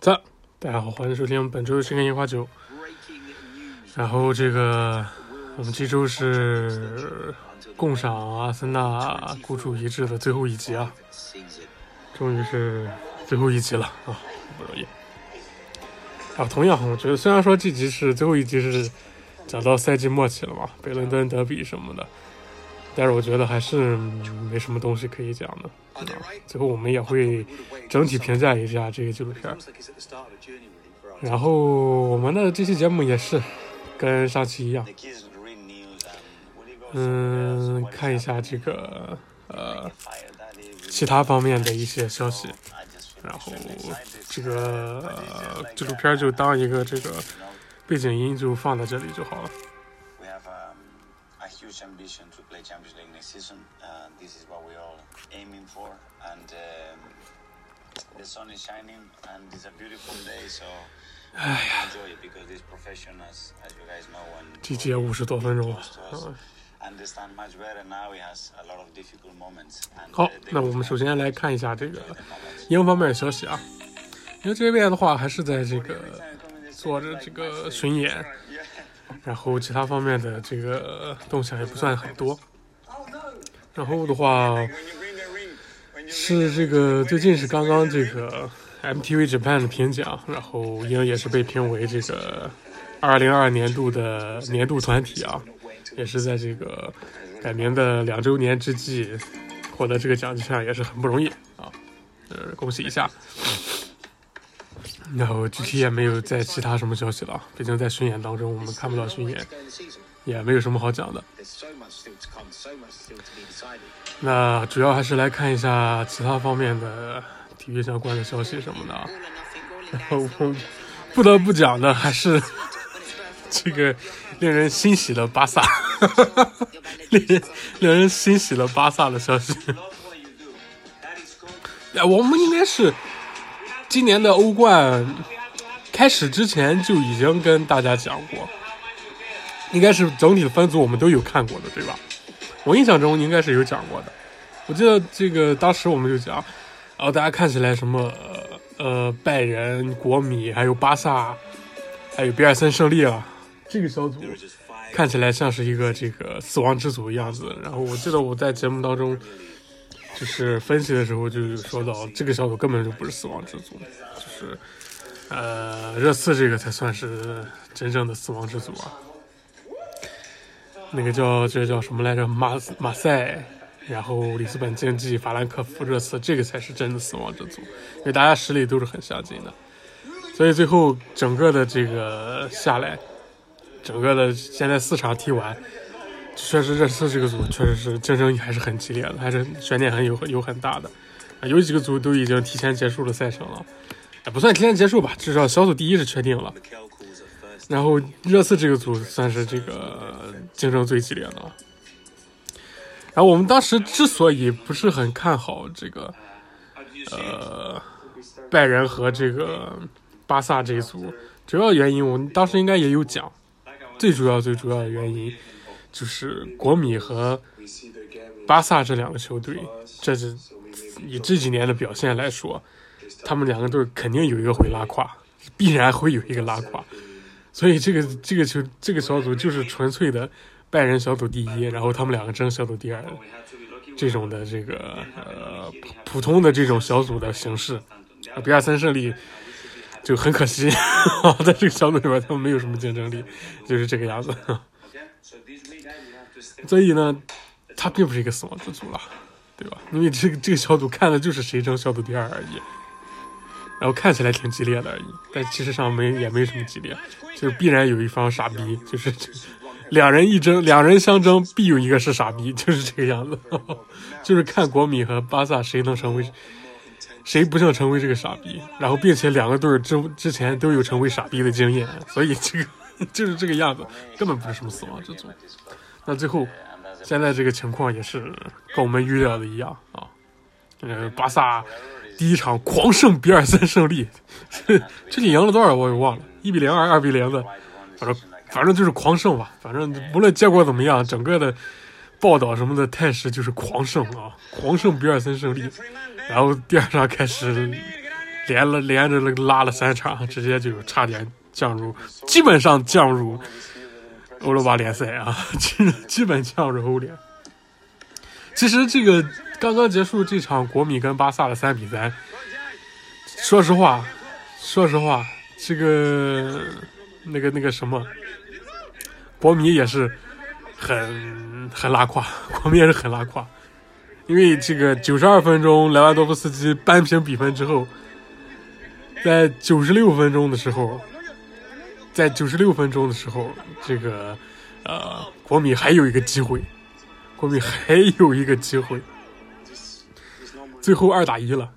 在，大家好，欢迎收听本周的《新闻樱花酒》。然后这个，我们这周是共赏阿森纳孤注一掷的最后一集啊，终于是最后一集了啊，不容易。啊，同样，我觉得虽然说这集是最后一集是讲到赛季末期了嘛，北伦敦德比什么的，但是我觉得还是没什么东西可以讲的。啊，最后我们也会整体评价一下这个纪录片。然后我们的这期节目也是跟上期一样，嗯，看一下这个呃其他方面的一些消息，然后这个纪录片就当一个这个背景音就放在这里就好了。哎呀，这节五十多分钟了。好，那我们首先来看一下这个英方面的消息啊。因为这边的话还是在这个做着这个巡演，然后其他方面的这个动向也不算很多。然后的话是这个最近是刚刚这个。MTV Japan 的评奖，然后英也是被评为这个2022年度的年度团体啊，也是在这个改名的两周年之际获得这个奖项，也是很不容易啊，呃，恭喜一下。然后具体也没有在其他什么消息了，毕竟在巡演当中我们看不到巡演，也没有什么好讲的。那主要还是来看一下其他方面的。体育相关的消息什么的，然后不得不讲的还是这个令人欣喜的巴萨，令人令人欣喜的巴萨的消息。哎，我们应该是今年的欧冠开始之前就已经跟大家讲过，应该是整体的分组我们都有看过的，对吧？我印象中应该是有讲过的。我记得这个当时我们就讲。然后大家看起来什么呃拜仁、国米，还有巴萨，还有比尔森胜利啊，这个小组看起来像是一个这个死亡之组的样子。然后我记得我在节目当中就是分析的时候就有说到，这个小组根本就不是死亡之组，就是呃热刺这个才算是真正的死亡之组啊。那个叫这叫什么来着？马马赛。然后里斯本竞技、法兰克福、热刺，这个才是真的死亡之组，因为大家实力都是很相近的，所以最后整个的这个下来，整个的现在四场踢完，确实热刺这个组确实是竞争还是很激烈的，还是悬念很有有很大的，啊，有几个组都已经提前结束了赛程了，也不算提前结束吧，至少小组第一是确定了，然后热刺这个组算是这个竞争最激烈的。然后我们当时之所以不是很看好这个，呃，拜仁和这个巴萨这一组，主要原因我们当时应该也有讲，最主要最主要的原因就是国米和巴萨这两个球队，这是以这几年的表现来说，他们两个队肯定有一个会拉胯，必然会有一个拉胯，所以这个这个球这个小组就是纯粹的。拜仁小组第一，然后他们两个争小组第二，这种的这个呃普通的这种小组的形式，比尔森胜利就很可惜，在这个小组里边他们没有什么竞争力，就是这个样子。所以呢，他并不是一个死亡之组了，对吧？因为这个这个小组看的就是谁争小组第二而已，然后看起来挺激烈的而已，但其实上没也没什么激烈，就是必然有一方傻逼，就是。两人一争，两人相争，必有一个是傻逼，就是这个样子。就是看国米和巴萨谁能成为，谁不想成为这个傻逼。然后，并且两个队之之前都有成为傻逼的经验，所以这个 就是这个样子，根本不是什么死亡之组。那最后，现在这个情况也是跟我们预料的一样啊。呃，巴萨第一场狂胜比尔森胜利，这里 赢了多少我也忘了，一比零还是二比零的，反正。反正就是狂胜吧，反正无论结果怎么样，整个的报道什么的态势就是狂胜啊，狂胜比尔森胜利。然后第二场开始连了连着拉了三场，直接就差点降入，基本上降入欧罗巴联赛啊，基 基本降入欧联。其实这个刚刚结束这场国米跟巴萨的三比三，说实话，说实话，这个那个那个什么，国米也是很很拉胯，国米也是很拉胯。因为这个九十二分钟，莱万多夫斯基扳平比分之后，在九十六分钟的时候，在九十六分钟的时候，这个呃，国米还有一个机会，国米还有一个机会，最后二打一了，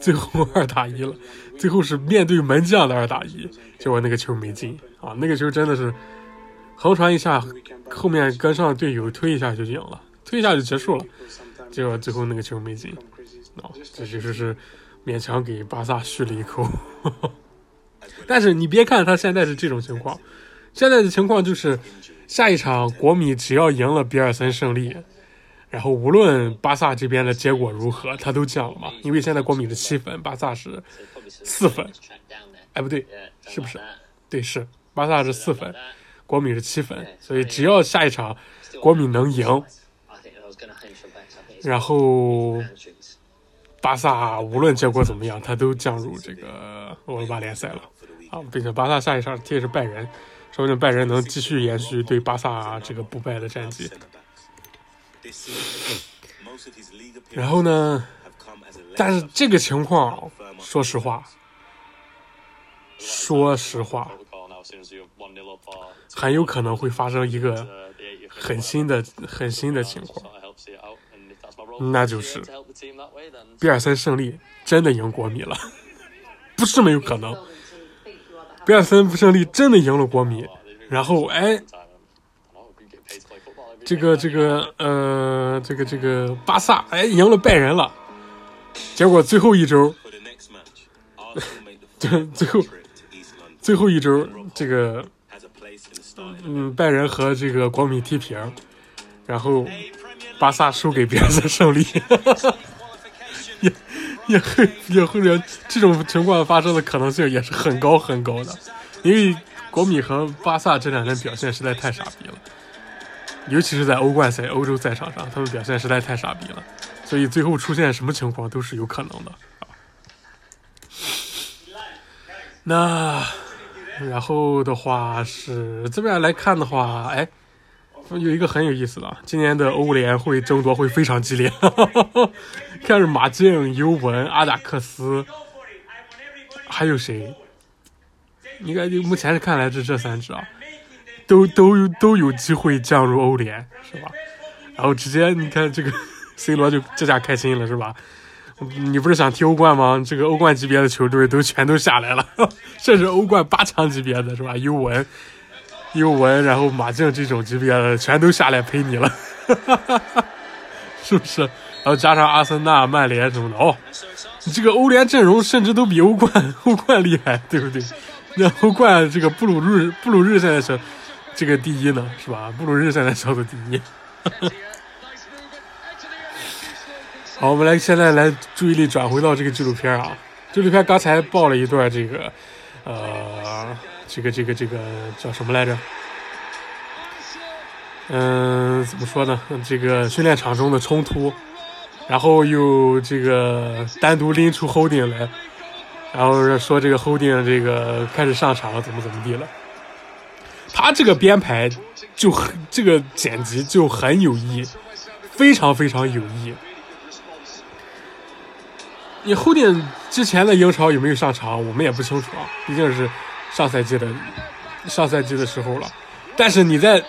最后二打一了，最后是面对门将的二打一，结果那个球没进啊，那个球真的是横传一下，后面跟上队友推一下就赢了，推一下就结束了。结果最后那个球没进，啊，这就是勉强给巴萨续了一口。但是你别看他现在是这种情况，现在的情况就是下一场国米只要赢了比尔森胜利，然后无论巴萨这边的结果如何，他都降了嘛。因为现在国米是七分，巴萨是四分。哎，不对，是不是？对，是巴萨是四分，国米是七分，所以只要下一场国米能赢。然后，巴萨无论结果怎么样，他都降入这个欧罗巴联赛了啊！并且巴萨下一场踢的是拜仁，说不定拜仁能继续延续对巴萨这个不败的战绩。然后呢？但是这个情况，说实话，说实话，很有可能会发生一个很新的、很新的情况。那就是比尔森胜利真的赢国米了，不是没有可能。比尔森不胜利真的赢了国米，然后哎，这个这个呃，这个这个巴萨哎赢了拜仁了，结果最后一周，最最后最后一周这个嗯拜仁和这个国米踢平，然后。巴萨输给别人的胜利，也 也会也会有这种情况发生的可能性也是很高很高的，因为国米和巴萨这两天表现实在太傻逼了，尤其是在欧冠赛、欧洲赛场上，他们表现实在太傻逼了，所以最后出现什么情况都是有可能的啊。那然后的话是这边来看的话，哎。有一个很有意思的，今年的欧联会争夺会非常激烈，看是马竞、尤文、阿贾克斯，还有谁？应该就目前看来是这三支啊，都都都有机会降入欧联，是吧？然后直接你看这个 C 罗就这下开心了，是吧？你不是想踢欧冠吗？这个欧冠级别的球队都全都下来了，甚至欧冠八强级别的是吧？尤文。尤文，然后马竞这种级别的全都下来陪你了，是不是？然后加上阿森纳、曼联什么的，哦，你这个欧联阵容甚至都比欧冠欧冠厉害，对不对？那欧冠这个布鲁日布鲁日现在是这个第一呢，是吧？布鲁日现在小组第一。好，我们来现在来注意力转回到这个纪录片啊，纪录片刚才报了一段这个，呃。这个这个这个叫什么来着？嗯，怎么说呢？这个训练场中的冲突，然后又这个单独拎出 Holding 来，然后说这个 Holding 这个开始上场了，怎么怎么地了？他这个编排就很，这个剪辑就很有意，非常非常有意。你 Holding 之前的英超有没有上场，我们也不清楚啊，毕竟是。上赛季的上赛季的时候了，但是你在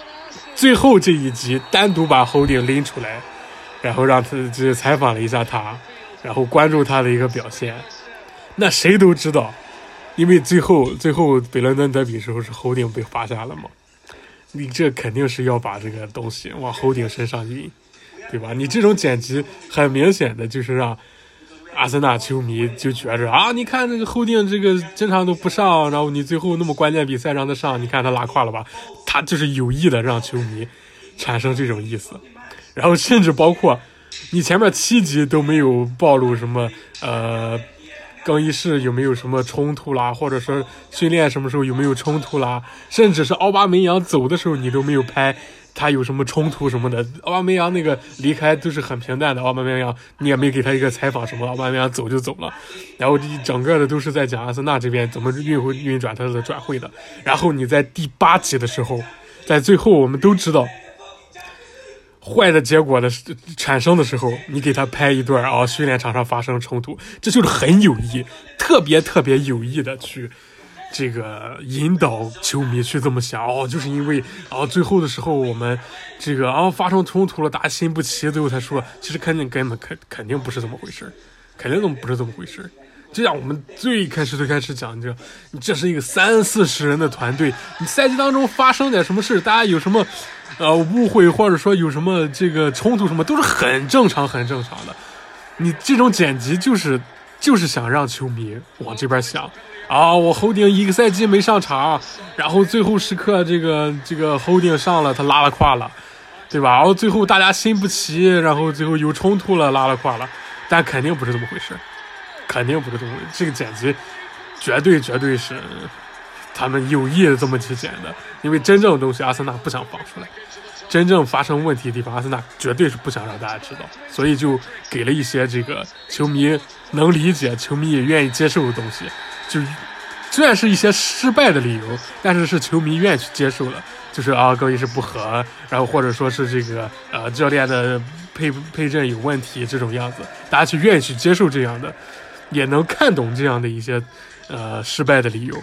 最后这一集单独把 Holding 拎出来，然后让他这采访了一下他，然后关注他的一个表现，那谁都知道，因为最后最后北伦敦德比时候是 Holding 被罚下了嘛，你这肯定是要把这个东西往 Holding 身上引，对吧？你这种剪辑很明显的就是让。阿森纳球迷就觉着啊，你看这个后定这个经常都不上，然后你最后那么关键比赛让他上，你看他拉胯了吧？他就是有意的让球迷。产生这种意思，然后甚至包括你前面七集都没有暴露什么呃更衣室有没有什么冲突啦，或者说训练什么时候有没有冲突啦，甚至是奥巴梅扬走的时候你都没有拍他有什么冲突什么的。奥巴梅扬那个离开都是很平淡的，奥巴梅扬你也没给他一个采访什么，奥巴梅扬走就走了，然后一整个的都是在讲阿森纳这边怎么运回运转他的转会的。然后你在第八集的时候，在最后我们都知道。坏的结果的产生的时候，你给他拍一段啊，训练场上发生冲突，这就是很有意，特别特别有意的去这个引导球迷去这么想哦，就是因为啊，最后的时候我们这个啊发生冲突了，大家心不齐，最后才说，其实肯定根本肯肯定不是这么回事肯定都不是这么回事就像我们最开始最开始讲，这你这是一个三四十人的团队，你赛季当中发生点什么事大家有什么？呃，误会或者说有什么这个冲突什么，都是很正常、很正常的。你这种剪辑就是就是想让球迷往这边想啊，我侯鼎一个赛季没上场，然后最后时刻这个这个侯鼎上了，他拉了胯了，对吧？然后最后大家心不齐，然后最后有冲突了，拉了胯了，但肯定不是这么回事，肯定不是这么回事。这个剪辑绝对绝对是他们有意的这么去剪的，因为真正的东西阿森纳不想放出来。真正发生问题的地方，阿森纳绝对是不想让大家知道，所以就给了一些这个球迷能理解、球迷也愿意接受的东西。就虽然是一些失败的理由，但是是球迷愿意去接受的，就是啊，更衣室不合，然后或者说是这个呃教练的配配阵有问题这种样子，大家去愿意去接受这样的，也能看懂这样的一些呃失败的理由。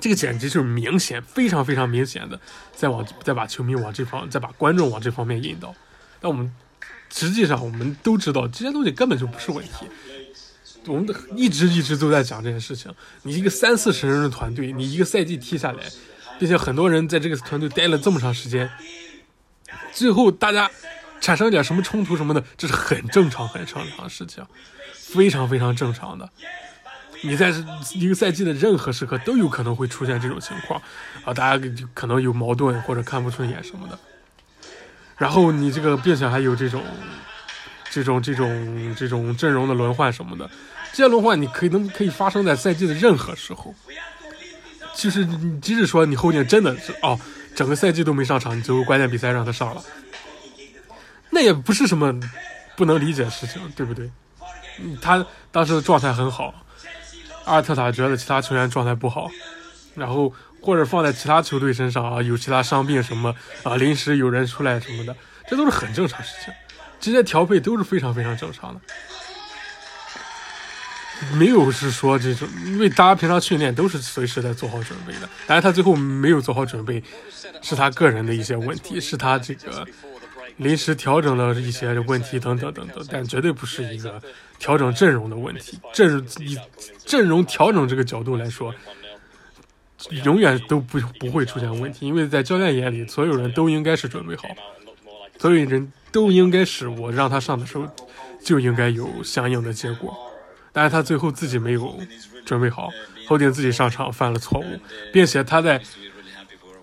这个简直就是明显，非常非常明显的，再往再把球迷往这方，再把观众往这方面引导。但我们实际上我们都知道，这些东西根本就不是问题。我们一直一直都在讲这件事情。你一个三四十人的团队，你一个赛季踢下来，并且很多人在这个团队待了这么长时间，最后大家产生一点什么冲突什么的，这是很正常、很正常的事情，非常非常正常的。你在一个赛季的任何时刻都有可能会出现这种情况，啊，大家可能有矛盾或者看不顺眼什么的。然后你这个，并且还有这种、这种、这种、这种阵容的轮换什么的，这些轮换你可以能可以发生在赛季的任何时候。就是你即使说你后面真的是哦，整个赛季都没上场，你最后关键比赛让他上了，那也不是什么不能理解的事情，对不对？他当时的状态很好。阿尔特塔觉得其他球员状态不好，然后或者放在其他球队身上啊，有其他伤病什么啊，临时有人出来什么的，这都是很正常事情，这些调配都是非常非常正常的，没有是说这种，因为大家平常训练都是随时在做好准备的，但是他最后没有做好准备，是他个人的一些问题，是他这个。临时调整了一些问题等等等等，但绝对不是一个调整阵容的问题。阵容以阵容调整这个角度来说，永远都不不会出现问题，因为在教练眼里，所有人都应该是准备好，所有人都应该是我让他上的时候就应该有相应的结果。但是他最后自己没有准备好，后顶自己上场犯了错误，并且他在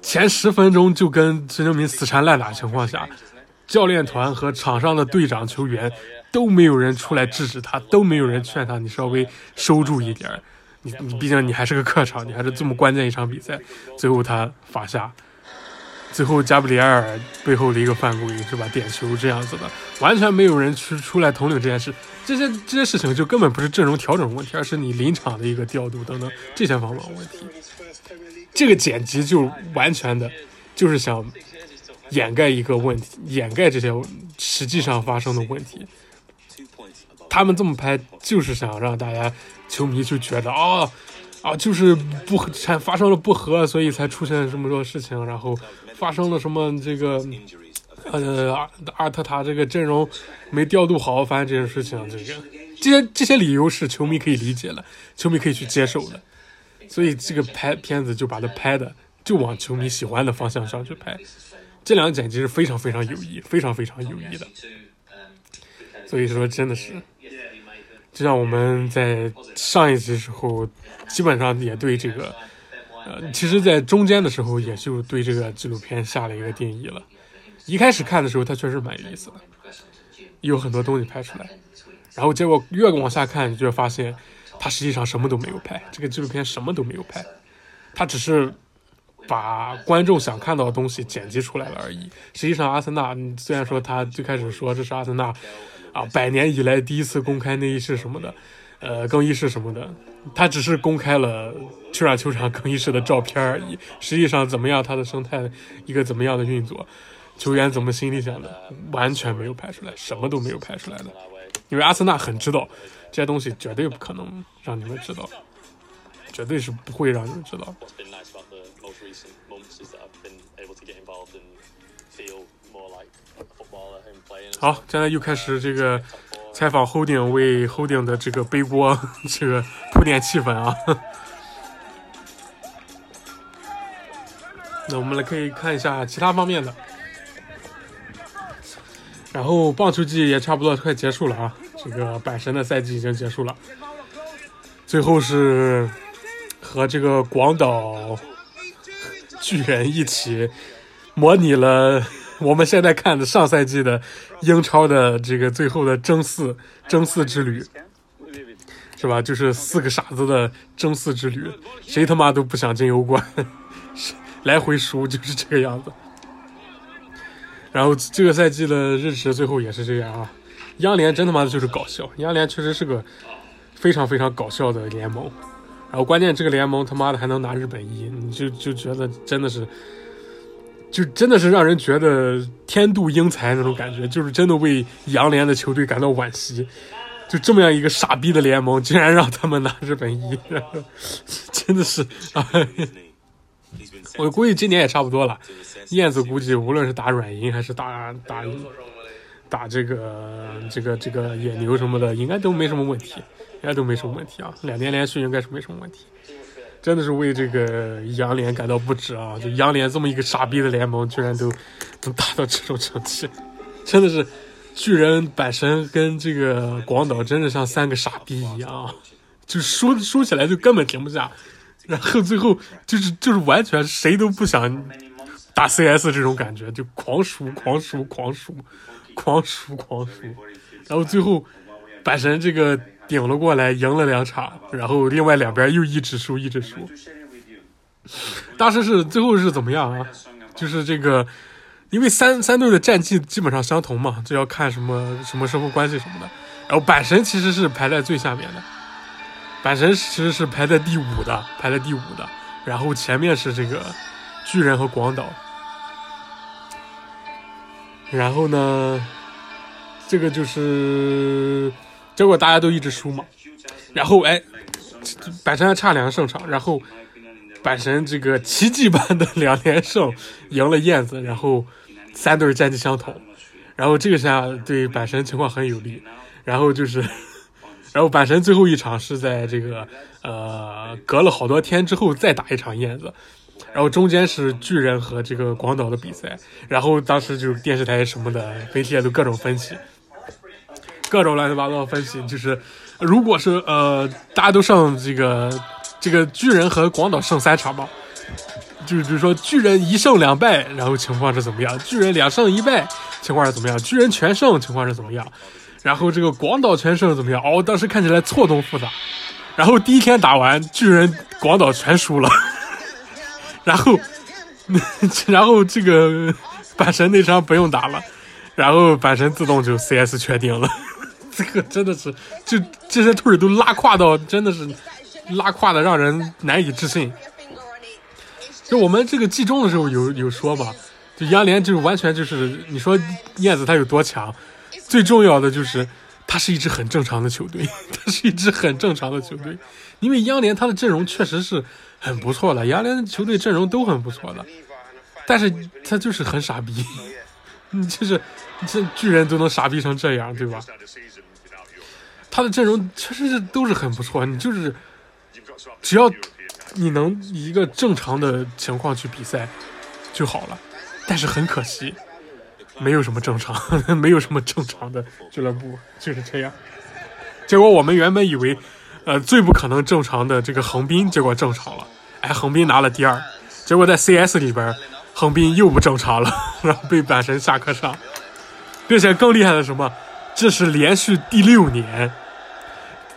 前十分钟就跟孙兴民死缠烂打情况下。教练团和场上的队长、球员都没有人出来制止他，都没有人劝他，你稍微收住一点你你毕竟你还是个客场，你还是这么关键一场比赛。最后他罚下，最后加布里埃尔背后的一个犯规是吧？点球这样子的，完全没有人去出来统领这件事。这些这些事情就根本不是阵容调整问题，而是你临场的一个调度等等这些方面问题。这个剪辑就完全的，就是想。掩盖一个问题，掩盖这些实际上发生的问题。他们这么拍，就是想让大家球迷就觉得啊啊，就是不产发生了不和，所以才出现这么多事情。然后发生了什么这个呃阿阿特塔这个阵容没调度好，反正这件事情，这个这些这些理由是球迷可以理解的，球迷可以去接受的。所以这个拍片子就把它拍的就往球迷喜欢的方向上去拍。这两个剪辑是非常非常有意，非常非常有意的。所以说，真的是，就像我们在上一集时候，基本上也对这个，呃，其实，在中间的时候，也就对这个纪录片下了一个定义了。一开始看的时候，它确实蛮有意思的，有很多东西拍出来。然后结果越往下看，你就发现，他实际上什么都没有拍，这个纪录片什么都没有拍，他只是把观众想看到的东西剪辑出来了而已。实际上，阿森纳虽然说他最开始说这是阿森纳啊百年以来第一次公开内衣室什么的，呃更衣室什么的，他只是公开了球场球场更衣室的照片而已。实际上怎么样，他的生态一个怎么样的运作，球员怎么心里想的，完全没有拍出来，什么都没有拍出来的。因为阿森纳很知道这些东西绝对不可能让你们知道，绝对是不会让你们知道。好，现在又开始这个采访 Holding 为 Holding 的这个背锅 这个铺垫气氛啊。那我们来可以看一下其他方面的。然后棒球季也差不多快结束了啊，这个阪神的赛季已经结束了。最后是和这个广岛巨人一起模拟了 我们现在看的上赛季的英超的这个最后的争四争四之旅，是吧？就是四个傻子的争四之旅，谁他妈都不想进欧冠，来回输就是这个样子。然后这个赛季的日职最后也是这样啊，央联真他妈的就是搞笑，央联确实是个非常非常搞笑的联盟。然后关键这个联盟他妈的还能拿日本一，你就就觉得真的是，就真的是让人觉得天妒英才那种感觉，就是真的为杨联的球队感到惋惜。就这么样一个傻逼的联盟，竟然让他们拿日本一，真的是，我估计今年也差不多了。燕子估计无论是打软银还是打打打这个这个这个野牛什么的，应该都没什么问题，应该都没什么问题啊。两年连续应该是没什么问题。真的是为这个杨联感到不值啊！就杨联这么一个傻逼的联盟，居然都 能达到这种成绩，真的是巨人、阪神跟这个广岛真的像三个傻逼一样啊！就输输起来就根本停不下，然后最后就是就是完全谁都不想打 CS 这种感觉，就狂输、狂输、狂输、狂输、狂输，然后最后阪神这个顶了过来，赢了两场，然后另外两边又一直输，一直输。当时是最后是怎么样啊？就是这个，因为三三队的战绩基本上相同嘛，就要看什么什么胜负关系什么的。然后阪神其实是排在最下面的，阪神其实是排在第五的，排在第五的。然后前面是这个巨人和广岛。然后呢，这个就是结果大家都一直输嘛。然后哎，阪神还差两个胜场，然后阪神这个奇迹般的两连胜赢了燕子，然后三队战绩相同，然后这个下对阪神情况很有利。然后就是，然后阪神最后一场是在这个呃隔了好多天之后再打一场燕子。然后中间是巨人和这个广岛的比赛，然后当时就是电视台什么的媒体也都各种分析，各种乱七八糟的分析，就是如果是呃大家都上这个这个巨人和广岛胜三场嘛，就是比如说巨人一胜两败，然后情况是怎么样？巨人两胜一败，情况是怎么样？巨人全胜情况是怎么样？然后这个广岛全胜怎么样？哦，当时看起来错综复杂。然后第一天打完，巨人、广岛全输了。然后，然后这个阪神那场不用打了，然后阪神自动就 CS 确定了。这个真的是，就这些腿都拉胯到，真的是拉胯的让人难以置信。就我们这个季中的时候有有说嘛，就央联就是完全就是你说燕子他有多强，最重要的就是他是一支很正常的球队，他是一支很正常的球队，因为央联他的阵容确实是。很不错的，杨联球队阵容都很不错的，但是他就是很傻逼，你 就是这巨人都能傻逼成这样，对吧？他的阵容确实是都是很不错，你就是只要你能一个正常的情况去比赛就好了，但是很可惜，没有什么正常，没有什么正常的俱乐部就是这样。结果我们原本以为。呃，最不可能正常的这个横滨，结果正常了。哎，横滨拿了第二，结果在 CS 里边，横滨又不正常了，然后被阪神下课上，并且更厉害的什么，这是连续第六年，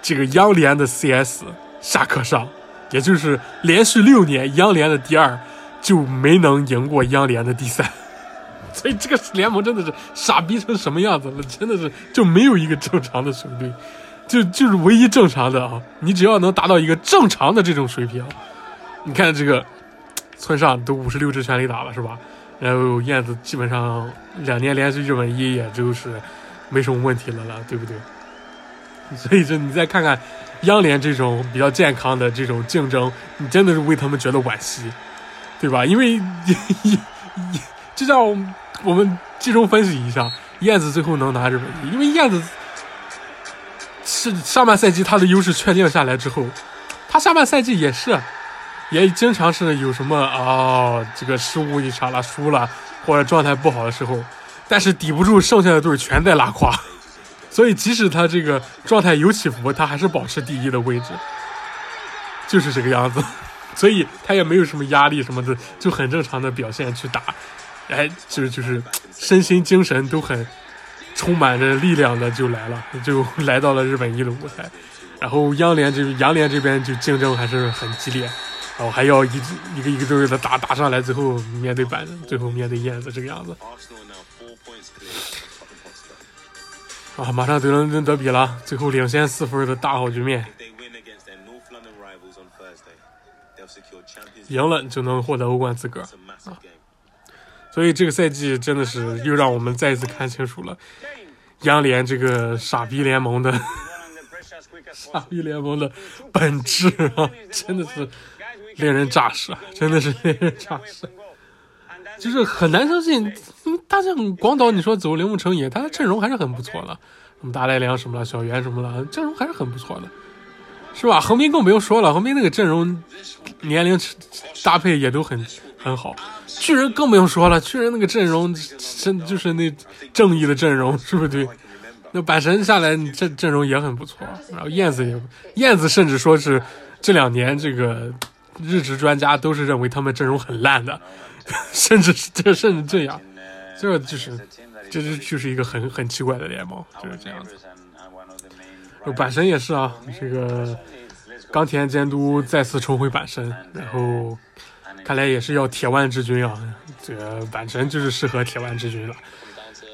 这个央联的 CS 下课上，也就是连续六年央联的第二就没能赢过央联的第三，所以这个联盟真的是傻逼成什么样子了？真的是就没有一个正常的球队，就就是唯一正常的啊！你只要能达到一个正常的这种水平，你看这个村上都五十六支全力打了是吧？然后燕子基本上两年连续日本一，也就是没什么问题了了，对不对？所以说你再看看央联这种比较健康的这种竞争，你真的是为他们觉得惋惜，对吧？因为 就像我们集中分析一下，燕子最后能拿日本一，因为燕子是上半赛季他的优势确定下来之后，他下半赛季也是。也经常是有什么啊，这个失误一场了，输了，或者状态不好的时候，但是抵不住剩下的队全在拉胯，所以即使他这个状态有起伏，他还是保持第一的位置，就是这个样子，所以他也没有什么压力什么的，就很正常的表现去打，哎，就是就是身心精神都很充满着力量的就来了，就来到了日本一的舞台，然后央联这杨联这边就竞争还是很激烈。然后还要一一个一个队的打打上来，最后面对板，最后面对燕子这个样子。啊，马上德伦敦德比了，最后领先四分的大好局面，赢了就能获得欧冠资格啊！所以这个赛季真的是又让我们再一次看清楚了央联这个傻逼联盟的傻逼联盟的本质啊，真的是。令人咋舌，真的是令人咋舌，就是很难相信。大将广岛，你说走铃木成也，他的阵容还是很不错的，什么大赖良什么了，小圆什么了，阵容还是很不错的，是吧？横滨更不用说了，横滨那个阵容年龄搭配也都很很好。巨人更不用说了，巨人那个阵容真就是那正义的阵容，是不是对？那阪神下来阵阵容也很不错，然后燕子也燕子甚至说是这两年这个。日职专家都是认为他们阵容很烂的，甚至这甚至这样，这就是，这是就是一个很很奇怪的联盟，就是这样子。阪神也是啊，这个冈田监督再次重回阪神，然后看来也是要铁腕之军啊。这个阪神就是适合铁腕之军了，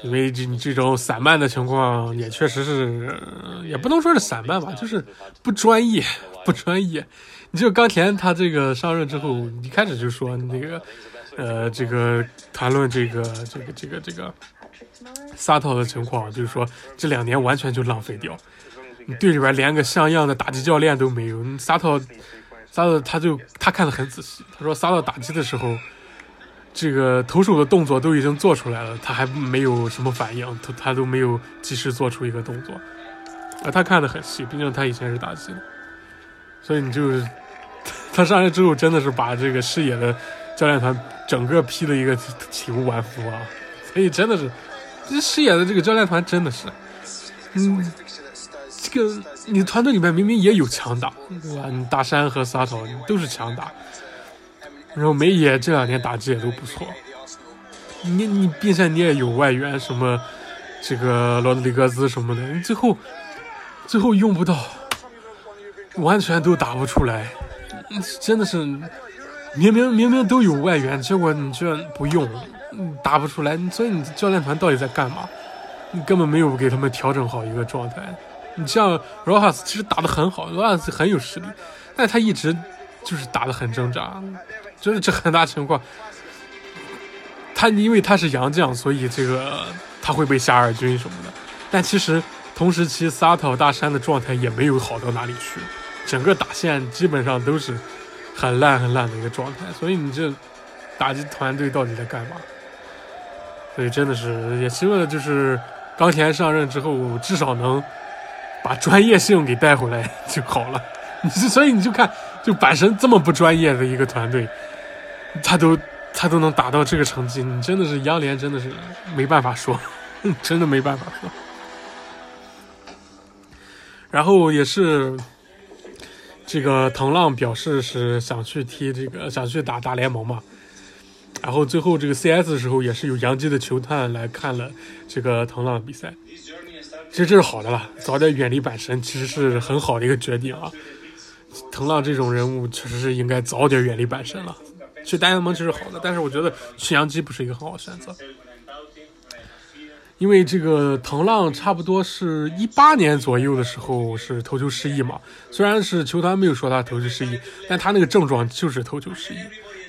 因为这这种散漫的情况也确实是，也不能说是散漫吧，就是不专业，不专业。你就冈田他这个上任之后，一开始就说那个，呃，这个谈论这个这个这个这个萨托的情况，就是说这两年完全就浪费掉，你队里边连个像样的打击教练都没有。萨托萨托他就他看得很仔细，他说萨托打击的时候，这个投手的动作都已经做出来了，他还没有什么反应，他他都没有及时做出一个动作，啊，他看得很细，毕竟他以前是打击的。所以你就是，他上来之后真的是把这个视野的教练团整个批了一个体无完肤啊！所以真的是，这视野的这个教练团真的是，嗯，这个你团队里面明明也有强打，对吧？大山和萨头都是强打，然后梅野这两年打击也都不错，你你并且你也有外援什么这个罗德里格兹什么的，最后最后用不到。完全都打不出来，真的是明明明明都有外援，结果你居然不用，打不出来。所以你教练团到底在干嘛？你根本没有给他们调整好一个状态。你像罗哈斯其实打得很好，罗哈斯很有实力，但他一直就是打得很挣扎，就是这很大情况。他因为他是洋将，所以这个他会被下二军什么的。但其实同时期萨托大山的状态也没有好到哪里去。整个打线基本上都是很烂很烂的一个状态，所以你这打击团队到底在干嘛？所以真的是也希望就是冈田上任之后至少能把专业性给带回来就好了。你所以你就看，就阪神这么不专业的一个团队，他都他都能打到这个成绩，你真的是央联真的是没办法说，真的没办法说。然后也是。这个藤浪表示是想去踢这个，想去打大联盟嘛。然后最后这个 CS 的时候，也是有洋基的球探来看了这个藤浪比赛。其实这是好的了，早点远离阪神其实是很好的一个决定啊。藤浪这种人物确实是应该早点远离阪神了。去大联盟其实好的，但是我觉得去洋基不是一个很好的选择，因为这个藤浪差不多是一八年左右的时候是投球失忆嘛，虽然是球团没有说他投球失忆，但他那个症状就是投球失忆，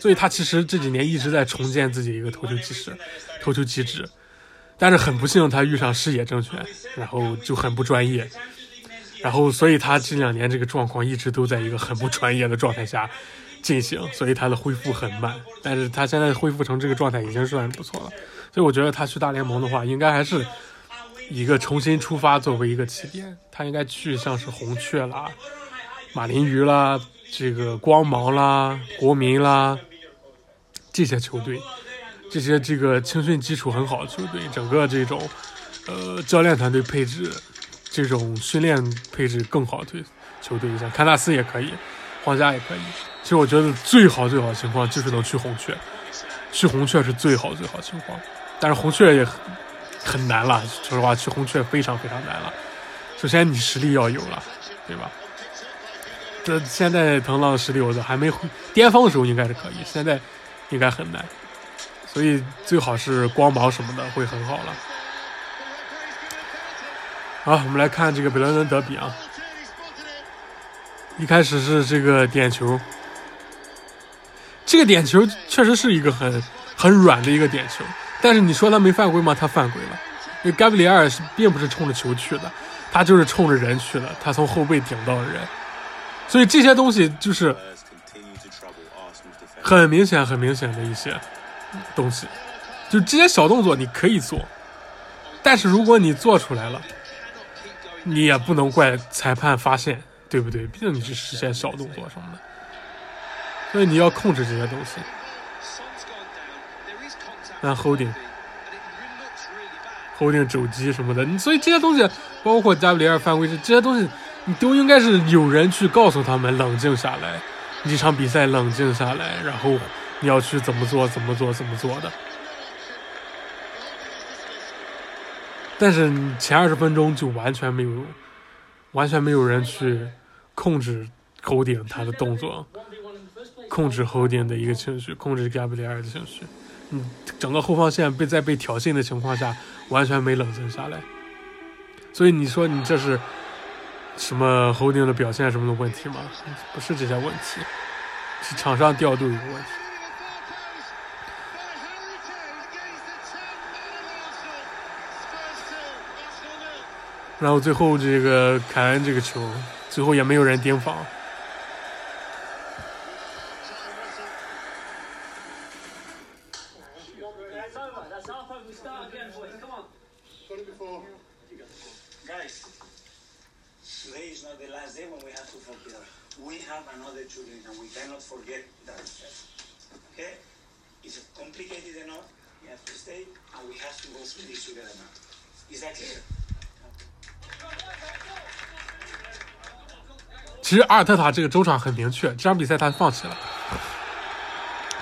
所以他其实这几年一直在重建自己一个投球机制、投球机制，但是很不幸他遇上视野正权，然后就很不专业，然后所以他这两年这个状况一直都在一个很不专业的状态下。进行，所以他的恢复很慢，但是他现在恢复成这个状态已经算不错了，所以我觉得他去大联盟的话，应该还是一个重新出发作为一个起点，他应该去像是红雀啦、马林鱼啦、这个光芒啦、国民啦这些球队，这些这个青训基础很好的球队，整个这种呃教练团队配置、这种训练配置更好的球队，像堪纳斯也可以，皇家也可以。其实我觉得最好最好的情况就是能去红雀，去红雀是最好最好的情况，但是红雀也很很难了。说实话，去红雀非常非常难了。首先你实力要有了，对吧？这现在腾浪实力我还没巅峰的时候应该是可以，现在应该很难。所以最好是光芒什么的会很好了。好，我们来看这个北伦敦德比啊，一开始是这个点球。这个点球确实是一个很很软的一个点球，但是你说他没犯规吗？他犯规了，因为盖布里埃尔是并不是冲着球去的，他就是冲着人去的，他从后背顶到了人，所以这些东西就是很明显、很明显的一些东西，就这些小动作你可以做，但是如果你做出来了，你也不能怪裁判发现，对不对？毕竟你是实现小动作什么的。所以你要控制这些东西，那 holding，holding 肘击什么的，所以这些东西，包括加布里尔犯规这些东西，你都应该是有人去告诉他们冷静下来，一场比赛冷静下来，然后你要去怎么做怎么做怎么做的。但是前二十分钟就完全没有，完全没有人去控制 holding 他的动作。控制后点的一个情绪，控制加布里埃尔的情绪，嗯，整个后方线被在被挑衅的情况下，完全没冷静下来，所以你说你这是什么后顶的表现什么的问题吗？不是这些问题，是场上调度有问题。然后最后这个凯恩这个球，最后也没有人盯防。其实阿尔特塔这个中场很明确，这场比赛他放弃了。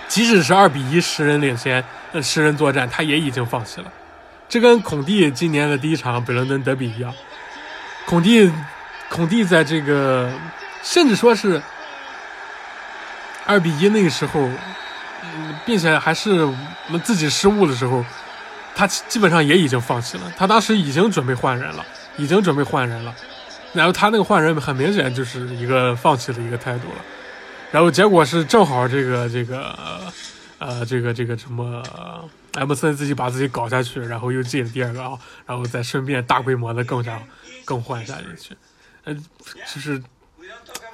即使是二比一十人领先，呃，十人作战，他也已经放弃了。这跟孔蒂今年的第一场北伦敦德比一样，孔蒂，孔蒂在这个甚至说是二比一那个时候，并且还是我们自己失误的时候，他基本上也已经放弃了。他当时已经准备换人了，已经准备换人了。然后他那个换人很明显就是一个放弃的一个态度了，然后结果是正好这个这个呃这个这个什么埃默森自己把自己搞下去，然后又进了第二个啊，然后再顺便大规模的更加更换下进去，嗯，就是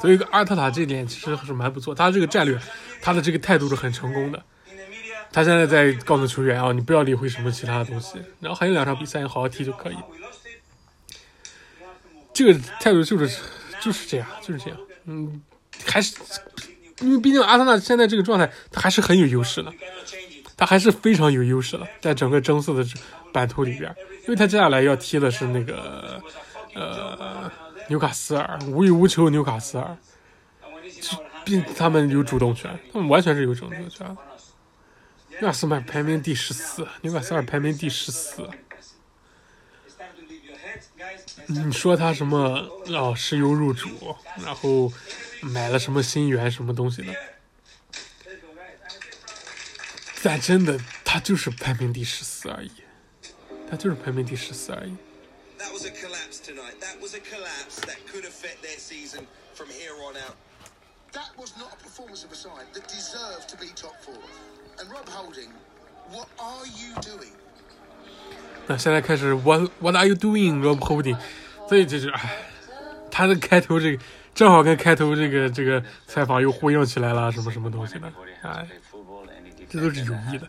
所以阿尔特塔这点其实是蛮不错，他这个战略，他的这个态度是很成功的。他现在在告诉球员啊，你不要理会什么其他的东西，然后还有两场比赛，你好好踢就可以。这个态度就是就是这样，就是这样。嗯，还是因为毕竟阿森纳现在这个状态，他还是很有优势的，他还是非常有优势的，在整个争四的版图里边。因为他接下来要踢的是那个呃纽卡斯尔，无欲无求纽卡斯尔，并他们有主动权，他们完全是有主动权。纽卡斯尔排名第十四，纽卡斯尔排名第十四。你说他什么哦，石油入主，然后买了什么新源什么东西的，但真的他就是排名第十四而已，他就是排名第十四而已。That was a collapse tonight. That was a collapse that could affect their season from here on out. That was not a performance of a side that deserved to be top four. Rob Holding, what are you doing? 那现在开始，What What are you doing, Rob Holding？所以就是，哎，他的开头这个正好跟开头这个这个采访又呼应起来了，什么什么东西的，哎，这都是有意的，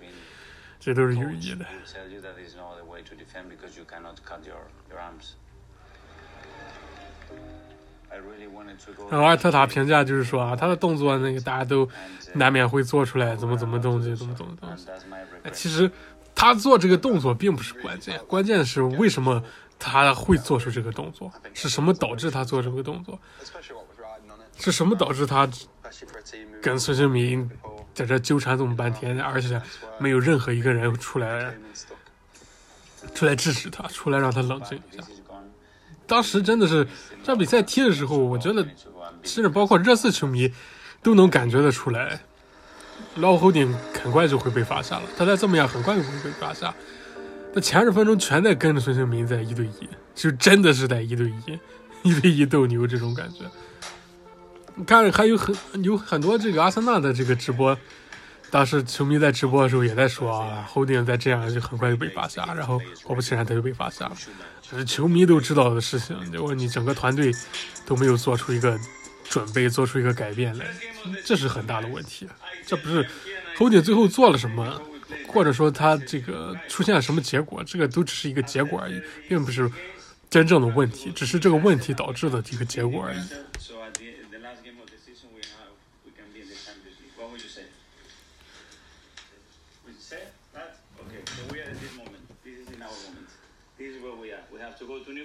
这都是有意的。然后阿尔特塔评价就是说啊他的动作那个大家都难免会做出来怎么怎么动西怎么怎么动其实他做这个动作并不是关键关键是为什么他会做出这个动作是什么导致他做这个动作？是什么导致他跟孙兴民在这纠缠这么半天而且没有任何一个人出来出来制止他出来让他冷静一下？当时真的是这场比赛踢的时候，我觉得甚至包括热刺球迷都能感觉得出来，老侯顶很快就会被罚下了。他再这么样，很快就会被罚下。那前十分钟全在跟着孙兴民在一对一，就真的是在一对一，一对一斗牛这种感觉。你看，还有很有很多这个阿森纳的这个直播，当时球迷在直播的时候也在说啊，侯顶再这样就很快就被罚下，然后果不其然他就被罚下了。这是球迷都知道的事情，结果你整个团队都没有做出一个准备，做出一个改变来，这是很大的问题。这不是侯顶最后做了什么，或者说他这个出现了什么结果，这个都只是一个结果而已，并不是真正的问题，只是这个问题导致的一个结果而已。So at the, the last game of the season, we have we can be in the Champions League. What would you say? Would you say that? Okay, so we are at this moment. This is in our moment. This is where we are. We have to go to Newcastle and we have to beat them. Okay?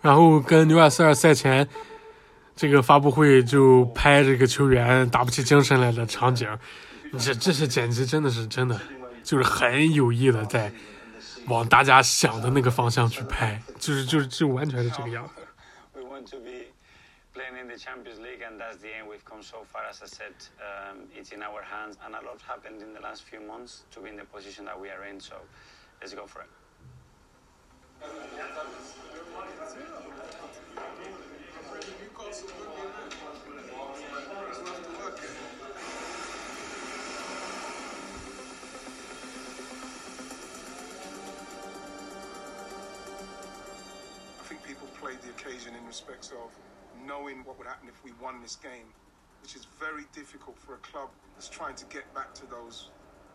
然后跟纽卡斯尔赛前这个发布会就拍这个球员打不起精神来的场景，这这些简直真的是真的，就是很有意的在往大家想的那个方向去拍，就是就是就完全是这个样子。Playing in the Champions League, and that's the aim. We've come so far. As I said, um, it's in our hands, and a lot happened in the last few months to be in the position that we are in. So let's go for it. I think people played the occasion in respects of knowing what would happen if we won this game, which is very difficult for a club that's trying to get back to those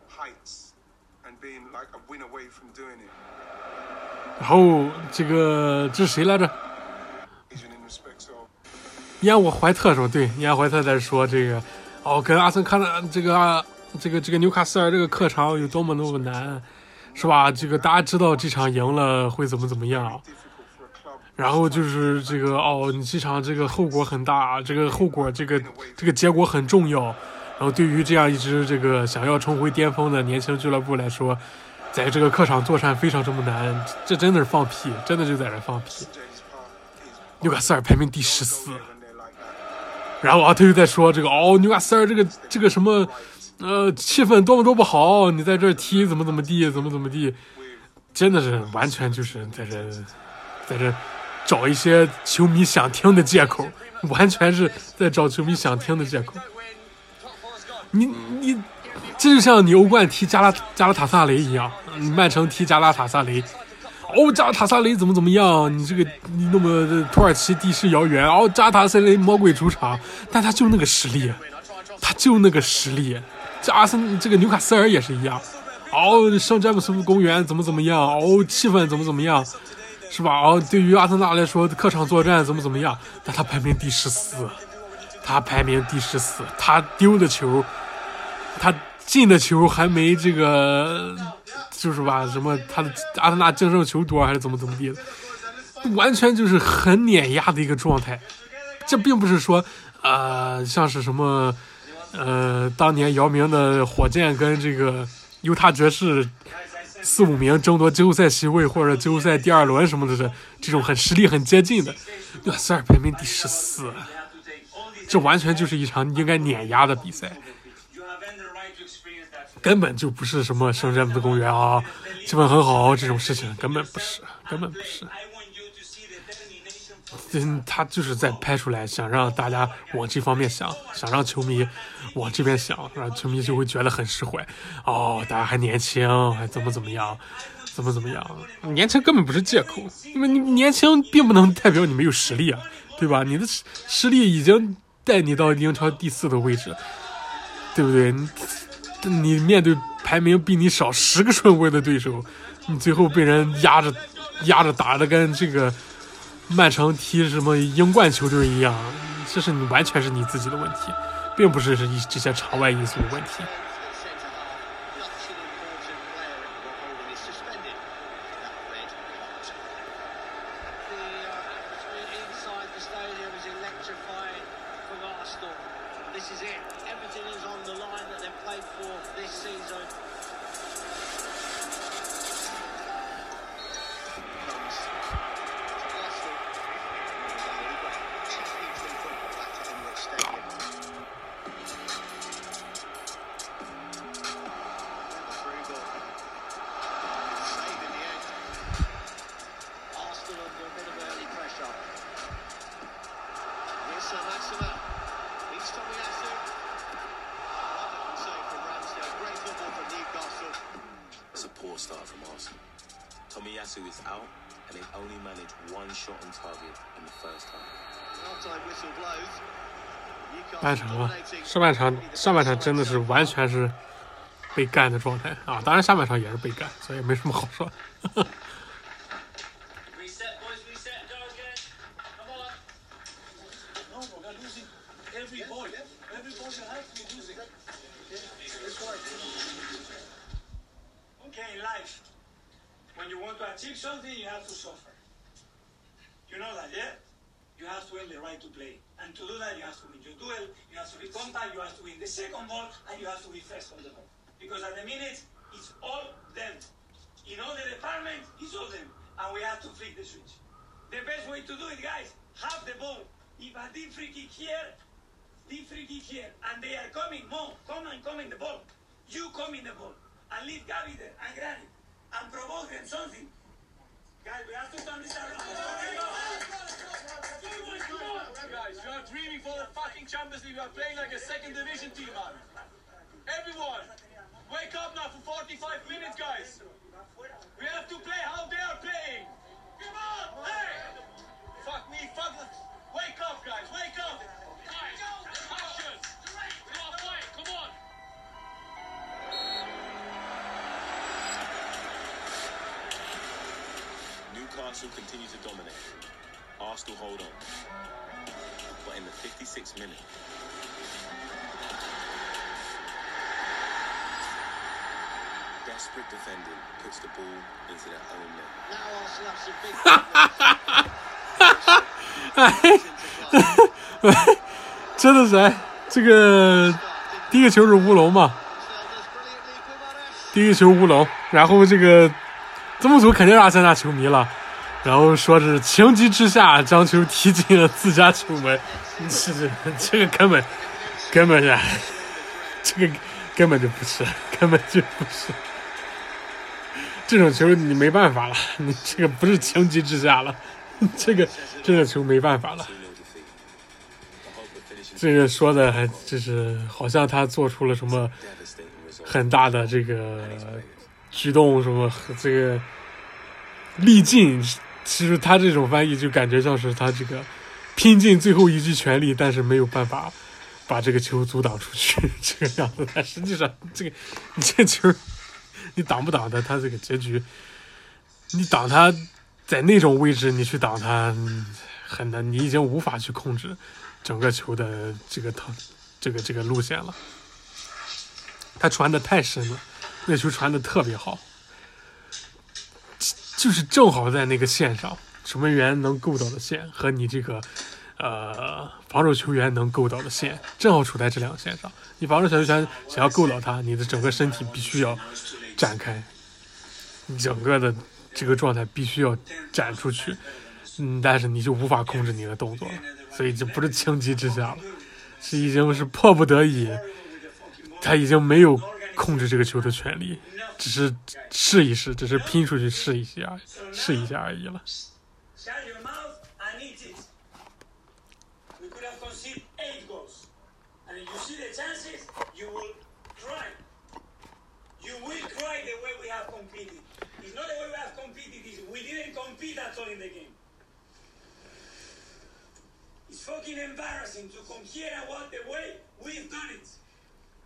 heights and being like a win away from doing it. 然后这个这是谁来着伊安我怀特说，对，伊安怀特在说这个，哦，跟阿森看的这个啊这个这个纽卡斯尔这个客场有多么多么难，是吧？这个大家知道这场赢了会怎么怎么样，difficult for a club 然后就是这个哦，你这场这个后果很大，这个后果这个这个结果很重要。然后对于这样一支这个想要重回巅峰的年轻俱乐部来说，在这个客场作战非常这么难，这真的是放屁，真的就在这放屁。纽卡斯尔排名第十四。然后啊，他又在说这个哦，纽卡斯尔这个这个什么，呃，气氛多么多么好，你在这踢怎么怎么地，怎么怎么地，真的是完全就是在这，在这找一些球迷想听的借口，完全是在找球迷想听的借口。你你，这就像你欧冠踢加拉加拉塔萨雷一样，曼城踢加拉塔萨雷，哦，加拉塔萨雷怎么怎么样？你这个你那么土耳其地势遥远，哦，加拉塔萨雷魔鬼主场，但他就那个实力，他就那个实力。这阿森这个纽卡斯尔也是一样，哦，圣詹姆斯公园怎么怎么样？哦，气氛怎么怎么样？是吧？哦，对于阿森纳来说，客场作战怎么怎么样？但他排名第十四，他排名第十四，他丢的球，他进的球还没这个，就是吧？什么他的阿森纳净胜球多还是怎么怎么地，完全就是很碾压的一个状态。这并不是说，呃，像是什么，呃，当年姚明的火箭跟这个犹他爵士四五名争夺季后赛席位或者季后赛第二轮什么的这这种很实力很接近的，那塞尔排名第十四，这完全就是一场应该碾压的比赛。根本就不是什么圣詹姆斯公园啊，气氛很好这种事情，根本不是，根本不是。嗯，他就是在拍出来，想让大家往这方面想，想让球迷往这边想，然后球迷就会觉得很释怀。哦，大家还年轻，还怎么怎么样，怎么怎么样？年轻根本不是借口，因为你年轻并不能代表你没有实力啊，对吧？你的实实力已经带你到英超第四的位置，对不对？你你面对排名比你少十个顺位的对手，你最后被人压着压着打的跟这个。曼城踢什么英冠球队一样，这是你完全是你自己的问题，并不是是这些场外因素的问题。Tomiyasu is out, and they've only managed one shot on target in the first half. Half-time whistle blows. 半场吧，上半场上半场真的是完全是被干的状态啊！当然下半场也是被干，所以没什么好说。You come in the ball. And leave Gabi there, and Granny, and provoke them something. Guys, we have to turn this around. Guys, you are dreaming for the fucking Champions League. You are playing like a second division team, man. Everyone, wake up now for 45 minutes, guys. We have to play how they are playing. Come on, hey! Fuck me, fuck the... Wake up, guys, wake up! Guys, come on! Newcastle continue to dominate. Arsenal hold on. But in the 56th minute, desperate defending puts the ball into their own net. Now Arsenal have some big 真的是哎，这个第一个球是乌龙嘛？ 第一球乌龙，然后这个字幕组肯定是阿森纳球迷了，然后说是情急之下将球踢进了自家球门，是这个根本根本是 这个根本就不是，根本就不是。这种球你没办法了，你这个不是情急之下了，这个这个球没办法了。这个说的还就是好像他做出了什么很大的这个举动，什么这个力尽。其实他这种翻译就感觉像是他这个拼尽最后一句全力，但是没有办法把这个球阻挡出去 这个样子。但实际上，这个你这球你挡不挡的，他这个结局，你挡他在那种位置，你去挡他很难，你已经无法去控制整个球的这个头这个这个路线了。他传的太深了，那球传的特别好，就是正好在那个线上，守门员能够到的线和你这个呃防守球员能够到的线，正好处在这两个线上。你防守球员想要够到他，你的整个身体必须要展开，你整个的这个状态必须要展出去。嗯，但是你就无法控制你的动作了，所以这不是情急之下了，是已经是迫不得已，他已经没有控制这个球的权利只是试一试只是拼出去试一下试一下而已了。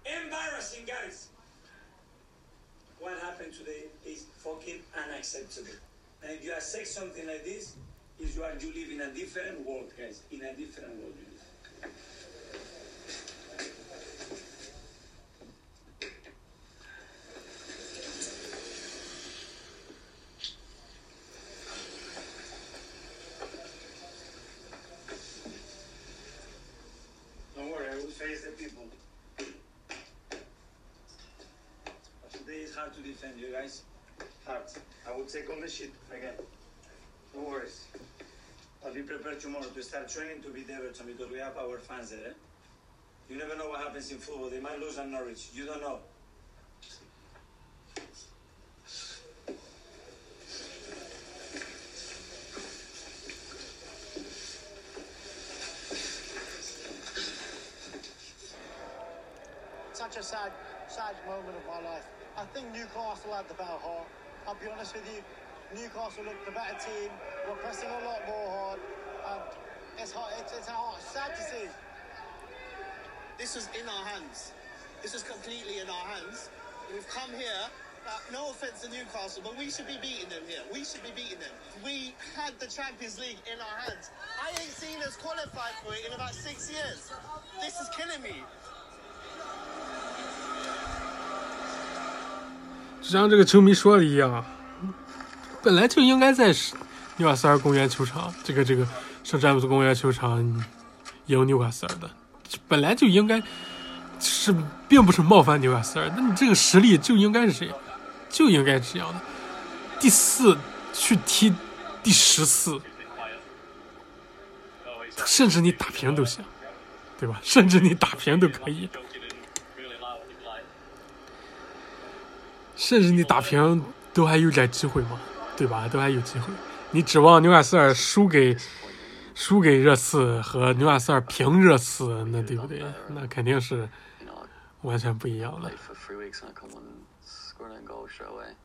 Embarrassing, guys. What happened today is fucking unacceptable. And if you accept something like this, is you are you live in a different world, guys. In a different world you live. Don't worry, I will face the people. Today is hard to defend you guys. Hard. I will take all the shit again. No worries. I'll be prepared tomorrow to start training to beat Everton because we have our fans there. Eh? You never know what happens in football. They might lose at Norwich. You don't know. Such a sad, sad moment of my life. I think Newcastle had the better heart. I'll be honest with you. Newcastle looked the better team. We're pressing a lot more hard. And it's hard. It's, it's hard. Sad to see. This was in our hands. This was completely in our hands. We've come here. Uh, no offense to Newcastle, but we should be beating them here. We should be beating them. We had the Champions League in our hands. I ain't seen us qualify for it in about six years. This is killing me. 就像这个球迷说的一样， 本来就应该在纽卡斯尔公园球场，这个这个圣詹姆斯公园球场赢纽卡斯尔的，本来就应该是，并不是冒犯纽卡斯尔，那你这个实力就应该是这样，就应该这样的。第四去踢第十四，甚至你打平都行，对吧？甚至你打平都可以。甚至你打平都还有点机会嘛，对吧？都还有机会。你指望纽卡斯尔输给输给热刺和纽卡斯尔平热刺，那对不对？那肯定是完全不一样的。Late for three weeks and I come on scoring a goal straight away.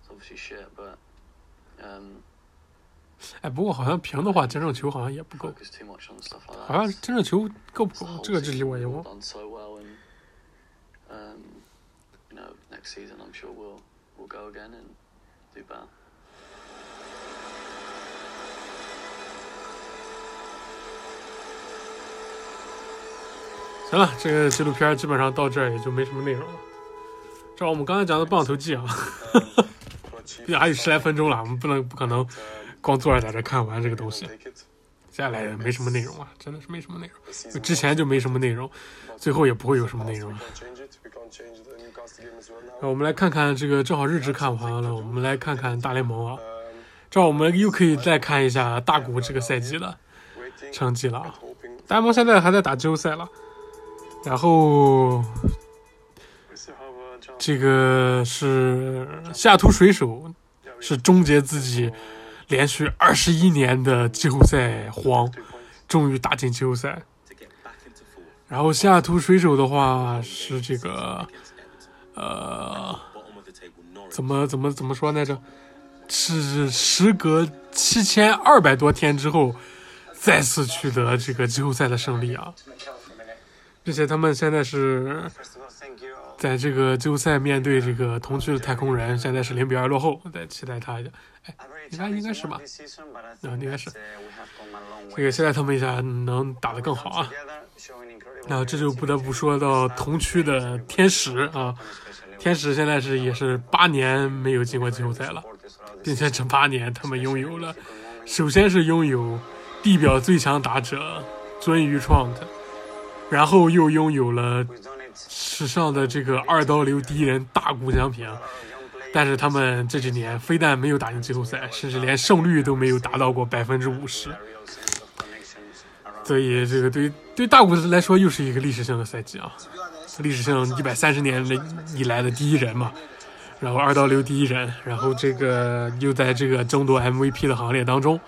It's obviously shit, but um, 哎，不过好像平的话，真正球好像也不够.好像真正球够不够这个这里 season 我也忘。done 对吧行了，这个纪录片基本上到这儿也就没什么内容了。照我们刚才讲的棒球季啊，毕竟还有十来分钟了，我们不能不可能光坐着在这看完这个东西。接下来也没什么内容啊，真的是没什么内容。之前就没什么内容，最后也不会有什么内容了我们来看看这个，正好日职看完了，我们来看看大联盟啊。这样我们又可以再看一下大谷这个赛季的成绩了啊。大联盟现在还在打季后赛了，然后这个是西雅图水手是终结自己连续二十一年的季后赛荒，终于打进季后赛。然后西雅图水手的话是这个，呃，怎么怎么怎么说来着？是时隔七千二百多天之后，再次取得这个季后赛的胜利啊！并且他们现在是在这个季后赛面对这个同区的太空人，现在是零比二落后，再期待他一下。哎，应该应该是吧？啊，应该是。这个期待他们一下能打得更好啊！那这就不得不说到同区的天使啊，天使现在是也是八年没有进过季后赛了，并且这八年他们拥有了，首先是拥有地表最强打者尊于 Tront，然后又拥有了史上的这个二刀流第一人大谷翔平，但是他们这几年非但没有打进季后赛，甚至连胜率都没有达到过百分之五十。所以这个对对大谷来说又是一个历史性的赛季啊，历史性一百三十年的以来的第一人嘛，然后二刀流第一人，然后这个又在这个争夺 MVP 的行列当中，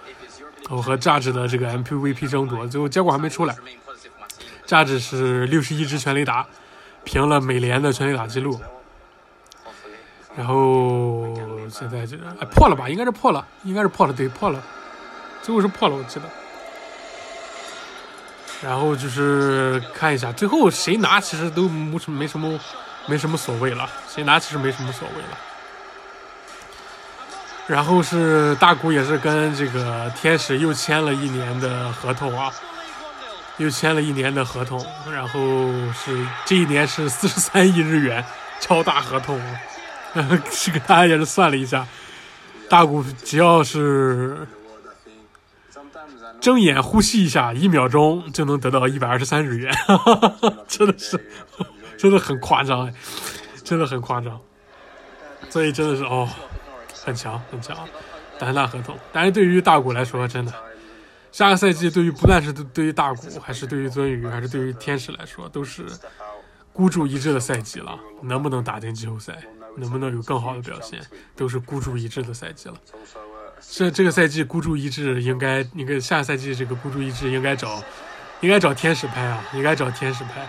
我和榨汁的这个 MVP 争夺，最后结果还没出来，榨汁是六十一支全垒打，平了美联的全垒打记录，然后现在这哎破了吧，应该是破了，应该是破了，对破了，最后是破了，我记得。然后就是看一下最后谁拿，其实都没什么没什么没什么所谓了，谁拿其实没什么所谓了。然后是大谷也是跟这个天使又签了一年的合同啊，又签了一年的合同，然后是这一年是四十三亿日元，超大合同。这个大家也是算了一下，大谷只要是。睁眼呼吸一下，一秒钟就能得到一百二十三日元，真的是，真的很夸张，真的很夸张。所以真的是哦，很强很强，单大合同。但是对于大谷来说，真的，下个赛季对于不但是对于大谷，还是对于鳟鱼，还是对于天使来说，都是孤注一掷的赛季了。能不能打进季后赛，能不能有更好的表现，都是孤注一掷的赛季了。这这个赛季孤注一掷，应该应该下个赛季这个孤注一掷应该找，应该找天使拍啊，应该找天使拍。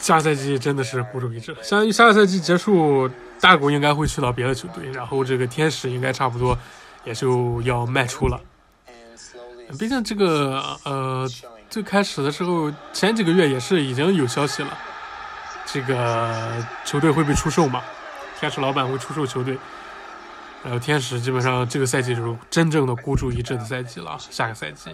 下赛季真的是孤注一掷，相当于下个赛季结束，大狗应该会去到别的球队，然后这个天使应该差不多也就要卖出了。毕竟这个呃，最开始的时候前几个月也是已经有消息了，这个球队会被出售嘛，天使老板会出售球队。然后天使基本上这个赛季就是真正的孤注一掷的赛季了，下个赛季。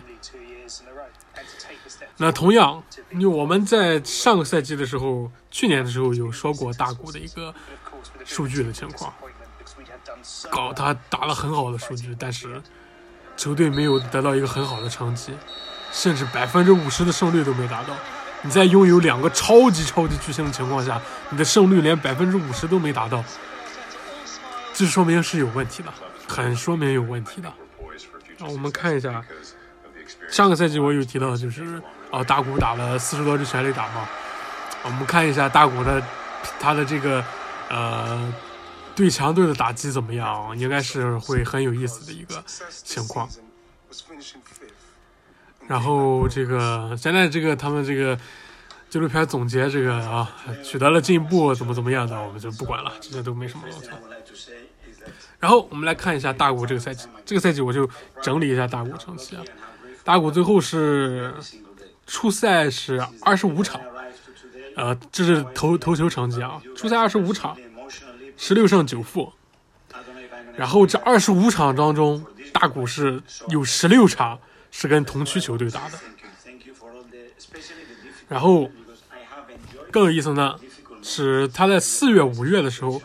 那同样，因为我们在上个赛季的时候，去年的时候有说过大谷的一个数据的情况，搞他打了很好的数据，但是球队没有得到一个很好的成绩，甚至百分之五十的胜率都没达到。你在拥有两个超级超级巨星的情况下，你的胜率连百分之五十都没达到。这说明是有问题的，很说明有问题的。啊，我们看一下，上个赛季我有提到，就是啊，大谷打了四十多支全垒打嘛。我们看一下大谷的他的这个呃对强队的打击怎么样？应该是会很有意思的一个情况。然后这个现在这个他们这个纪录片总结这个啊，取得了进步，怎么怎么样的，我们就不管了，这些都没什么用。然后我们来看一下大谷这个赛季，这个赛季我就整理一下大谷成绩啊。大谷最后是初赛是二十五场，呃，这是投投球成绩啊。初赛二十五场，十六胜九负。然后这二十五场当中，大谷是有十六场是跟同区球队打的。然后更有意思呢，是他在四月、五月的时候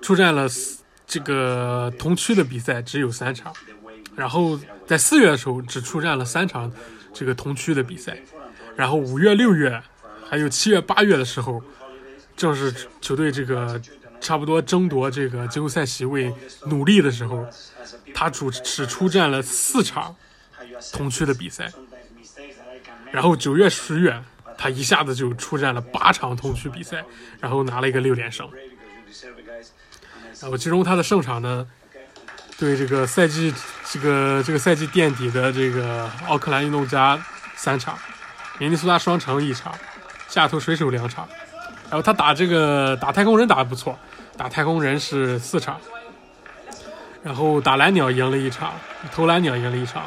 出战了。这个同区的比赛只有三场，然后在四月的时候只出战了三场这个同区的比赛，然后五月、六月还有七月、八月的时候，正是球队这个差不多争夺这个季后赛席位努力的时候，他主只出战了四场同区的比赛，然后九月、十月他一下子就出战了八场同区比赛，然后拿了一个六连胜。然后其中他的胜场呢，对这个赛季这个这个赛季垫底的这个奥克兰运动家三场，明尼苏达双城一场，下图水手两场，然后他打这个打太空人打的不错，打太空人是四场，然后打蓝鸟赢了一场，投蓝鸟赢了一场，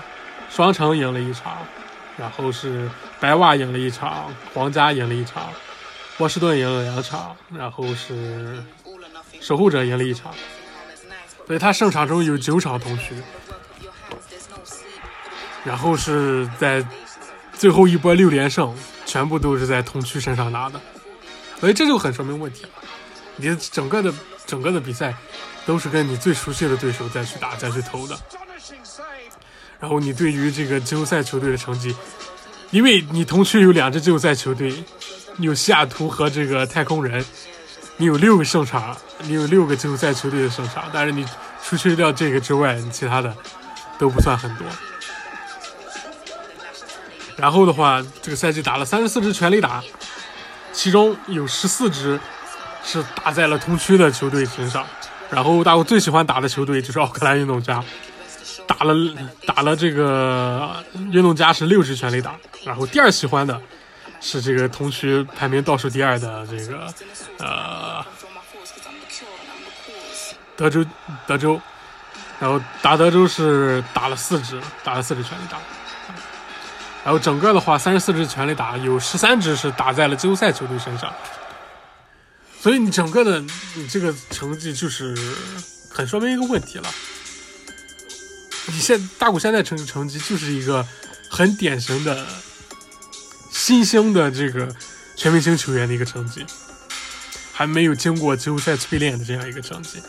双城赢了一场，然后是白袜赢了一场，皇家赢了一场，波士顿赢了两场，然后是。守护者赢了一场，所以他胜场中有九场同区，然后是在最后一波六连胜，全部都是在同区身上拿的，所以这就很说明问题了。你整个的整个的比赛都是跟你最熟悉的对手再去打再去投的。然后你对于这个季后赛球队的成绩，因为你同区有两支季后赛球队，有西雅图和这个太空人，你有六个胜场，你有六个季后赛球队的胜场，但是你除去掉这个之外，其他的都不算很多。然后的话，这个赛季打了三十四支全垒打，其中有十四支是打在了同区的球队身上。然后大伙最喜欢打的球队就是奥克兰运动家，打了打了这个运动家是六支全垒打。然后第二喜欢的是这个同区排名倒数第二的这个呃德州德州，然后打德州是打了四支，打了四支全垒打。然后整个的话，三十四支全垒打有十三支是打在了季后赛球队身上，所以你整个的你这个成绩就是很说明一个问题了。你现大谷现在成成绩就是一个很典型的新兴的这个全明星球员的一个成绩，还没有经过季后赛淬炼的这样一个成绩。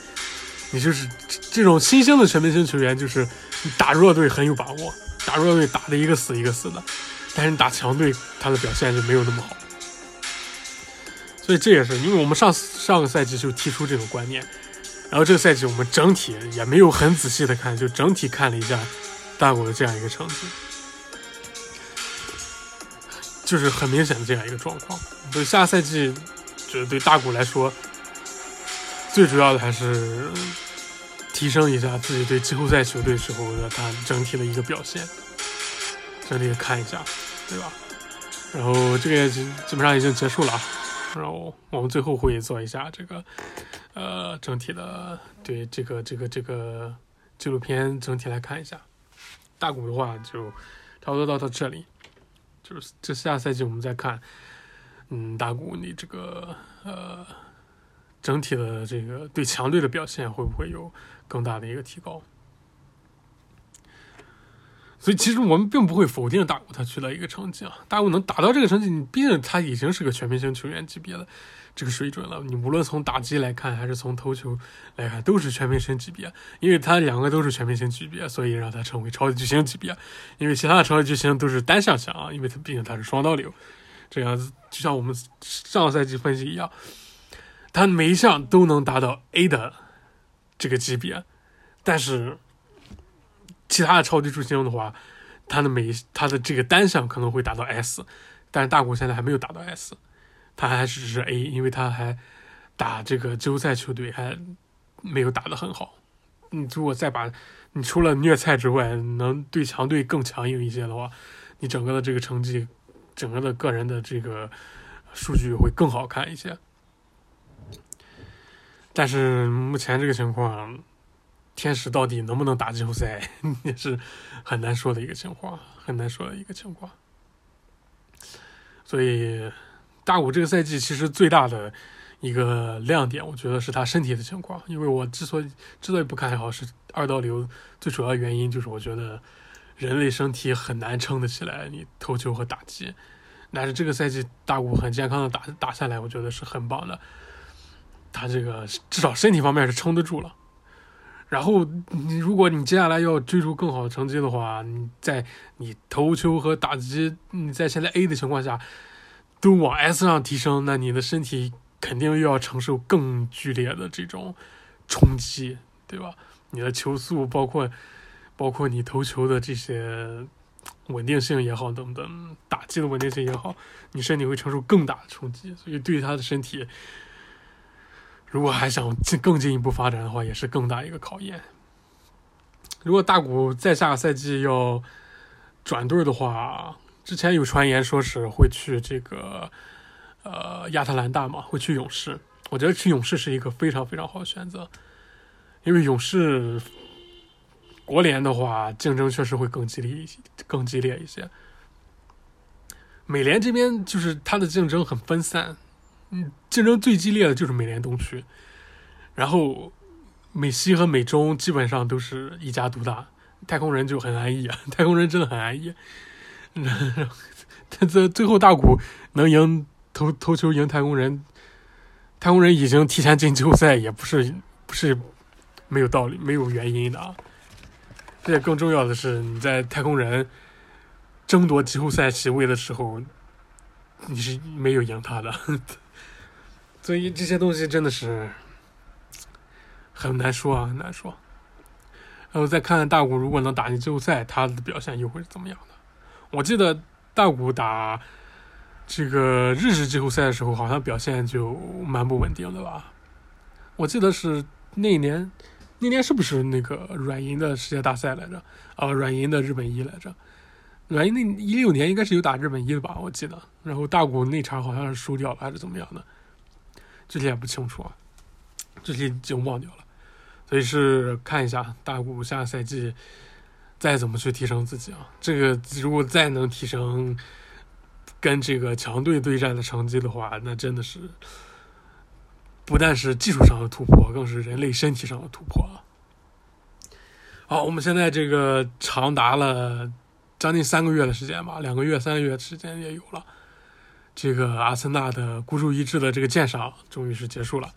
你就是这种新兴的全明星球员，就是打弱队很有把握。打弱队打的一个死一个死的，但是打强队他的表现就没有那么好，所以这也是因为我们上上个赛季就提出这种观念，然后这个赛季我们整体也没有很仔细的看，就整体看了一下大谷的这样一个成绩，就是很明显的这样一个状况。所以下赛季，就是对大谷来说，最主要的还是。提升一下自己对季后赛球队时候的他整体的一个表现，整体看一下，对吧？然后这个也基本上已经结束了，然后我们最后会做一下这个，呃，整体的对这个这个这个纪录片整体来看一下。大谷的话就差不多到到这里，就是这下赛季我们再看，嗯，大古你这个呃。整体的这个对强队的表现会不会有更大的一个提高？所以其实我们并不会否定大谷他取得一个成绩啊，大谷能达到这个成绩，你毕竟他已经是个全明星球员级别的这个水准了。你无论从打击来看，还是从投球来看，都是全明星级别。因为他两个都是全明星级别，所以让他成为超级巨星级别。因为其他的超级巨星都是单向强啊，因为他毕竟他是双刀流，这样子就像我们上赛季分析一样。他每一项都能达到 A 的这个级别，但是其他的超级巨星的话，他的每他的这个单项可能会达到 S，但是大谷现在还没有达到 S，他还只是 A，因为他还打这个季后赛球队还没有打得很好。你如果再把你除了虐菜之外，能对强队更强硬一些的话，你整个的这个成绩，整个的个人的这个数据会更好看一些。但是目前这个情况，天使到底能不能打季后赛，也是很难说的一个情况，很难说的一个情况。所以，大谷这个赛季其实最大的一个亮点，我觉得是他身体的情况。因为我之所以之所以不看好是二刀流，最主要原因就是我觉得人类身体很难撑得起来你投球和打击。但是这个赛季大古很健康的打打下来，我觉得是很棒的。他这个至少身体方面是撑得住了，然后你如果你接下来要追逐更好的成绩的话，你在你投球和打击你在现在 A 的情况下都往 S 上提升，那你的身体肯定又要承受更剧烈的这种冲击，对吧？你的球速包括包括你投球的这些稳定性也好，等等，打击的稳定性也好，你身体会承受更大的冲击，所以对他的身体。如果还想进更进一步发展的话，也是更大一个考验。如果大谷在下个赛季要转队的话，之前有传言说是会去这个呃亚特兰大嘛，会去勇士。我觉得去勇士是一个非常非常好的选择，因为勇士国联的话竞争确实会更激烈一些，更激烈一些。美联这边就是它的竞争很分散。嗯，竞争最激烈的就是美联东区，然后美西和美中基本上都是一家独大。太空人就很安逸啊，太空人真的很安逸。他这最后大谷能赢投投球赢太空人，太空人已经提前进季后赛，也不是不是没有道理、没有原因的啊。而且更重要的是，你在太空人争夺季后赛席位的时候，你是没有赢他的，所以这些东西真的是很难说啊，很难说。然后再看看大谷，如果能打进季后赛，他的表现又会是怎么样的？我记得大谷打这个日式季后赛的时候，好像表现就蛮不稳定的吧？我记得是那一年，那年是不是那个软银的世界大赛来着？啊，软银的日本一来着。软银那一六年应该是有打日本一的吧？我记得。然后大谷那场好像是输掉了，还是怎么样的？具体也不清楚啊，具体已经忘掉了。所以是看一下大谷下赛季再怎么去提升自己啊。这个如果再能提升跟这个强队对战的成绩的话，那真的是不但是技术上的突破，更是人类身体上的突破啊。好，我们现在这个长达了将近三个月的时间吧，两个月、三个月的时间也有了。这个阿森纳的孤注一掷的这个鉴赏终于是结束了。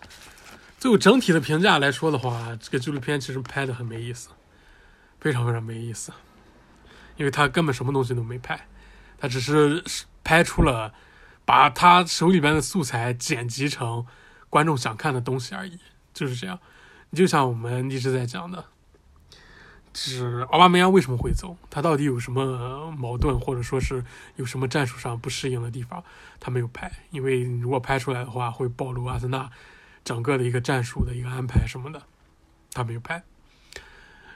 就整体的评价来说的话，这个纪录片其实拍的很没意思，非常非常没意思，因为他根本什么东西都没拍，他只是拍出了把他手里边的素材剪辑成观众想看的东西而已，就是这样。就像我们一直在讲的，是奥巴梅扬为什么会走，他到底有什么矛盾，或者说是有什么战术上不适应的地方，他没有拍，因为如果拍出来的话，会暴露阿森纳。整个的一个战术的一个安排什么的，他没有拍。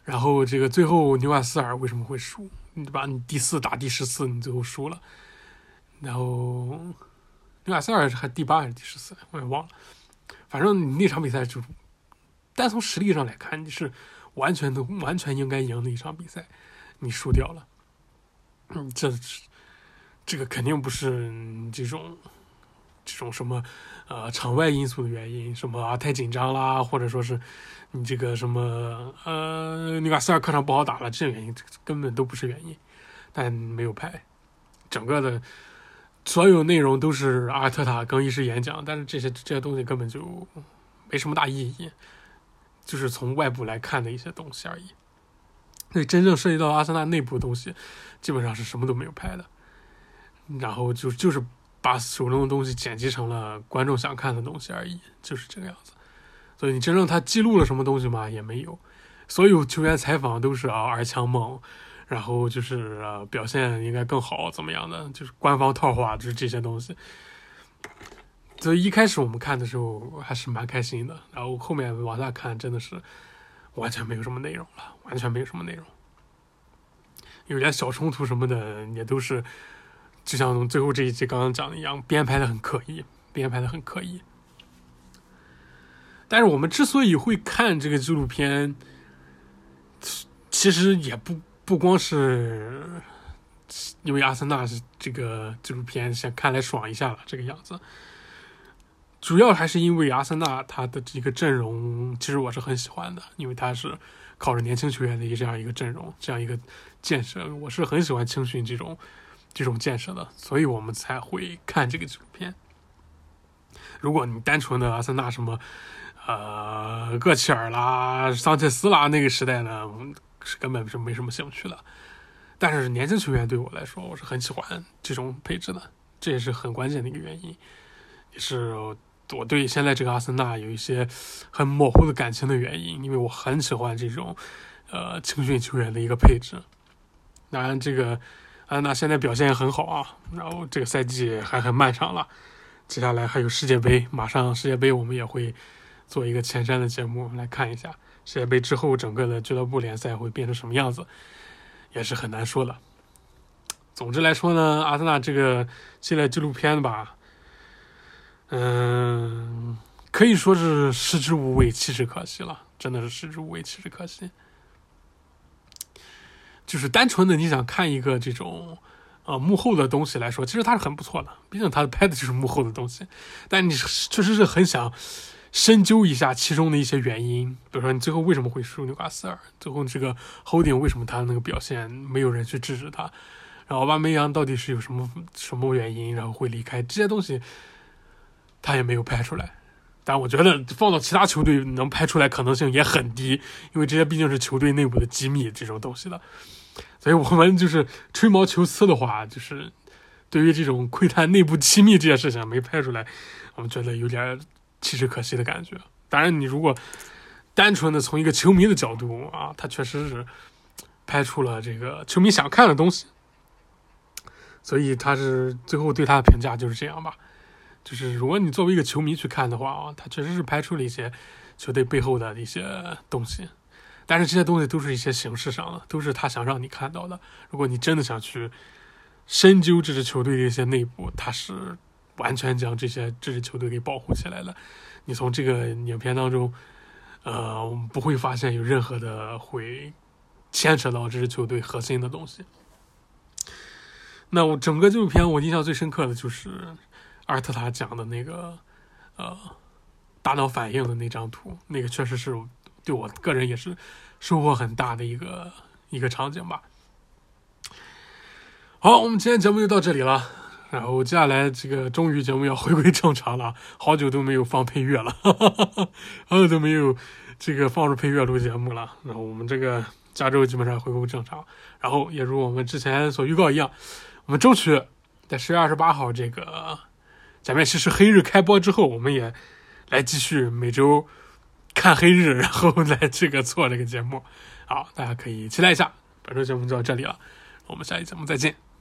然后这个最后纽卡斯尔为什么会输？你把？你第四打第十四，你最后输了。然后纽卡斯尔还第八还是第十四？我也忘了。反正你那场比赛就单从实力上来看，你是完全都完全应该赢的一场比赛，你输掉了。嗯，这这个肯定不是这种这种什么。呃，场外因素的原因，什么啊太紧张啦，或者说是你这个什么呃，纽卡斯尔客场不好打了，这些原因根本都不是原因，但没有拍。整个的所有内容都是阿尔特塔更衣室演讲，但是这些这些东西根本就没什么大意义，就是从外部来看的一些东西而已。所以真正涉及到阿森纳内部的东西，基本上是什么都没有拍的，然后就就是。把手中的东西剪辑成了观众想看的东西而已，就是这个样子。所以你真正他记录了什么东西吗？也没有。所有球员采访都是啊，二强梦，然后就是表现应该更好，怎么样的？就是官方套话，就是这些东西。所以一开始我们看的时候还是蛮开心的，然后后面往下看真的是完全没有什么内容了，完全没有什么内容。有点小冲突什么的也都是。就像最后这一集刚刚讲的一样，编排的很刻意，编排的很刻意。但是我们之所以会看这个纪录片，其实也不不光是因为阿森纳是这个纪录片想看来爽一下了这个样子，主要还是因为阿森纳他的这个阵容，其实我是很喜欢的，因为他是靠着年轻球员的一这样一个阵容，这样一个建设，我是很喜欢青训这种。这种建设的，所以我们才会看这个纪录片。如果你单纯的阿森纳什么，呃，戈切尔啦、桑切斯啦那个时代呢，是根本是没什么兴趣的。但是年轻球员对我来说，我是很喜欢这种配置的，这也是很关键的一个原因，也是我对现在这个阿森纳有一些很模糊的感情的原因，因为我很喜欢这种呃青训球员的一个配置。当然，这个。啊，那现在表现也很好啊，然后这个赛季还很漫长了，接下来还有世界杯，马上世界杯我们也会做一个前瞻的节目来看一下世界杯之后整个的俱乐部联赛会变成什么样子，也是很难说的。总之来说呢，阿森纳这个系列纪录片吧，嗯，可以说是食之无味，弃之可惜了，真的是食之无味，弃之可惜。就是单纯的你想看一个这种，呃，幕后的东西来说，其实它是很不错的。毕竟它拍的就是幕后的东西。但你确实是很想深究一下其中的一些原因，比如说你最后为什么会输纽卡斯尔，最后这个 Holding 为什么他那个表现没有人去制止他，然后巴梅扬到底是有什么什么原因，然后会离开这些东西，他也没有拍出来。但我觉得放到其他球队能拍出来可能性也很低，因为这些毕竟是球队内部的机密这种东西的。所以我们就是吹毛求疵的话，就是对于这种窥探内部机密这件事情没拍出来，我们觉得有点其实可惜的感觉。当然，你如果单纯的从一个球迷的角度啊，他确实是拍出了这个球迷想看的东西，所以他是最后对他的评价就是这样吧。就是如果你作为一个球迷去看的话啊，他确实是拍出了一些球队背后的一些东西，但是这些东西都是一些形式上的，都是他想让你看到的。如果你真的想去深究这支球队的一些内部，他是完全将这些这支球队给保护起来了。你从这个影片当中，呃，不会发现有任何的会牵扯到这支球队核心的东西。那我整个纪录片我印象最深刻的就是阿尔特塔讲的那个呃大脑反应的那张图，那个确实是对我个人也是收获很大的一个一个场景吧。好，我们今天节目就到这里了。然后接下来这个终于节目要回归正常了，好久都没有放配乐了，哈哈哈哈好久都没有这个放入配乐录节目了。然后我们这个加州基本上恢复正常。然后也如我们之前所预告一样，我们争取在十月二十八号这个假面骑士黑日开播之后，我们也来继续每周看黑日，然后来这个做这个节目。好，大家可以期待一下。本周节目就到这里了，我们下期节目再见。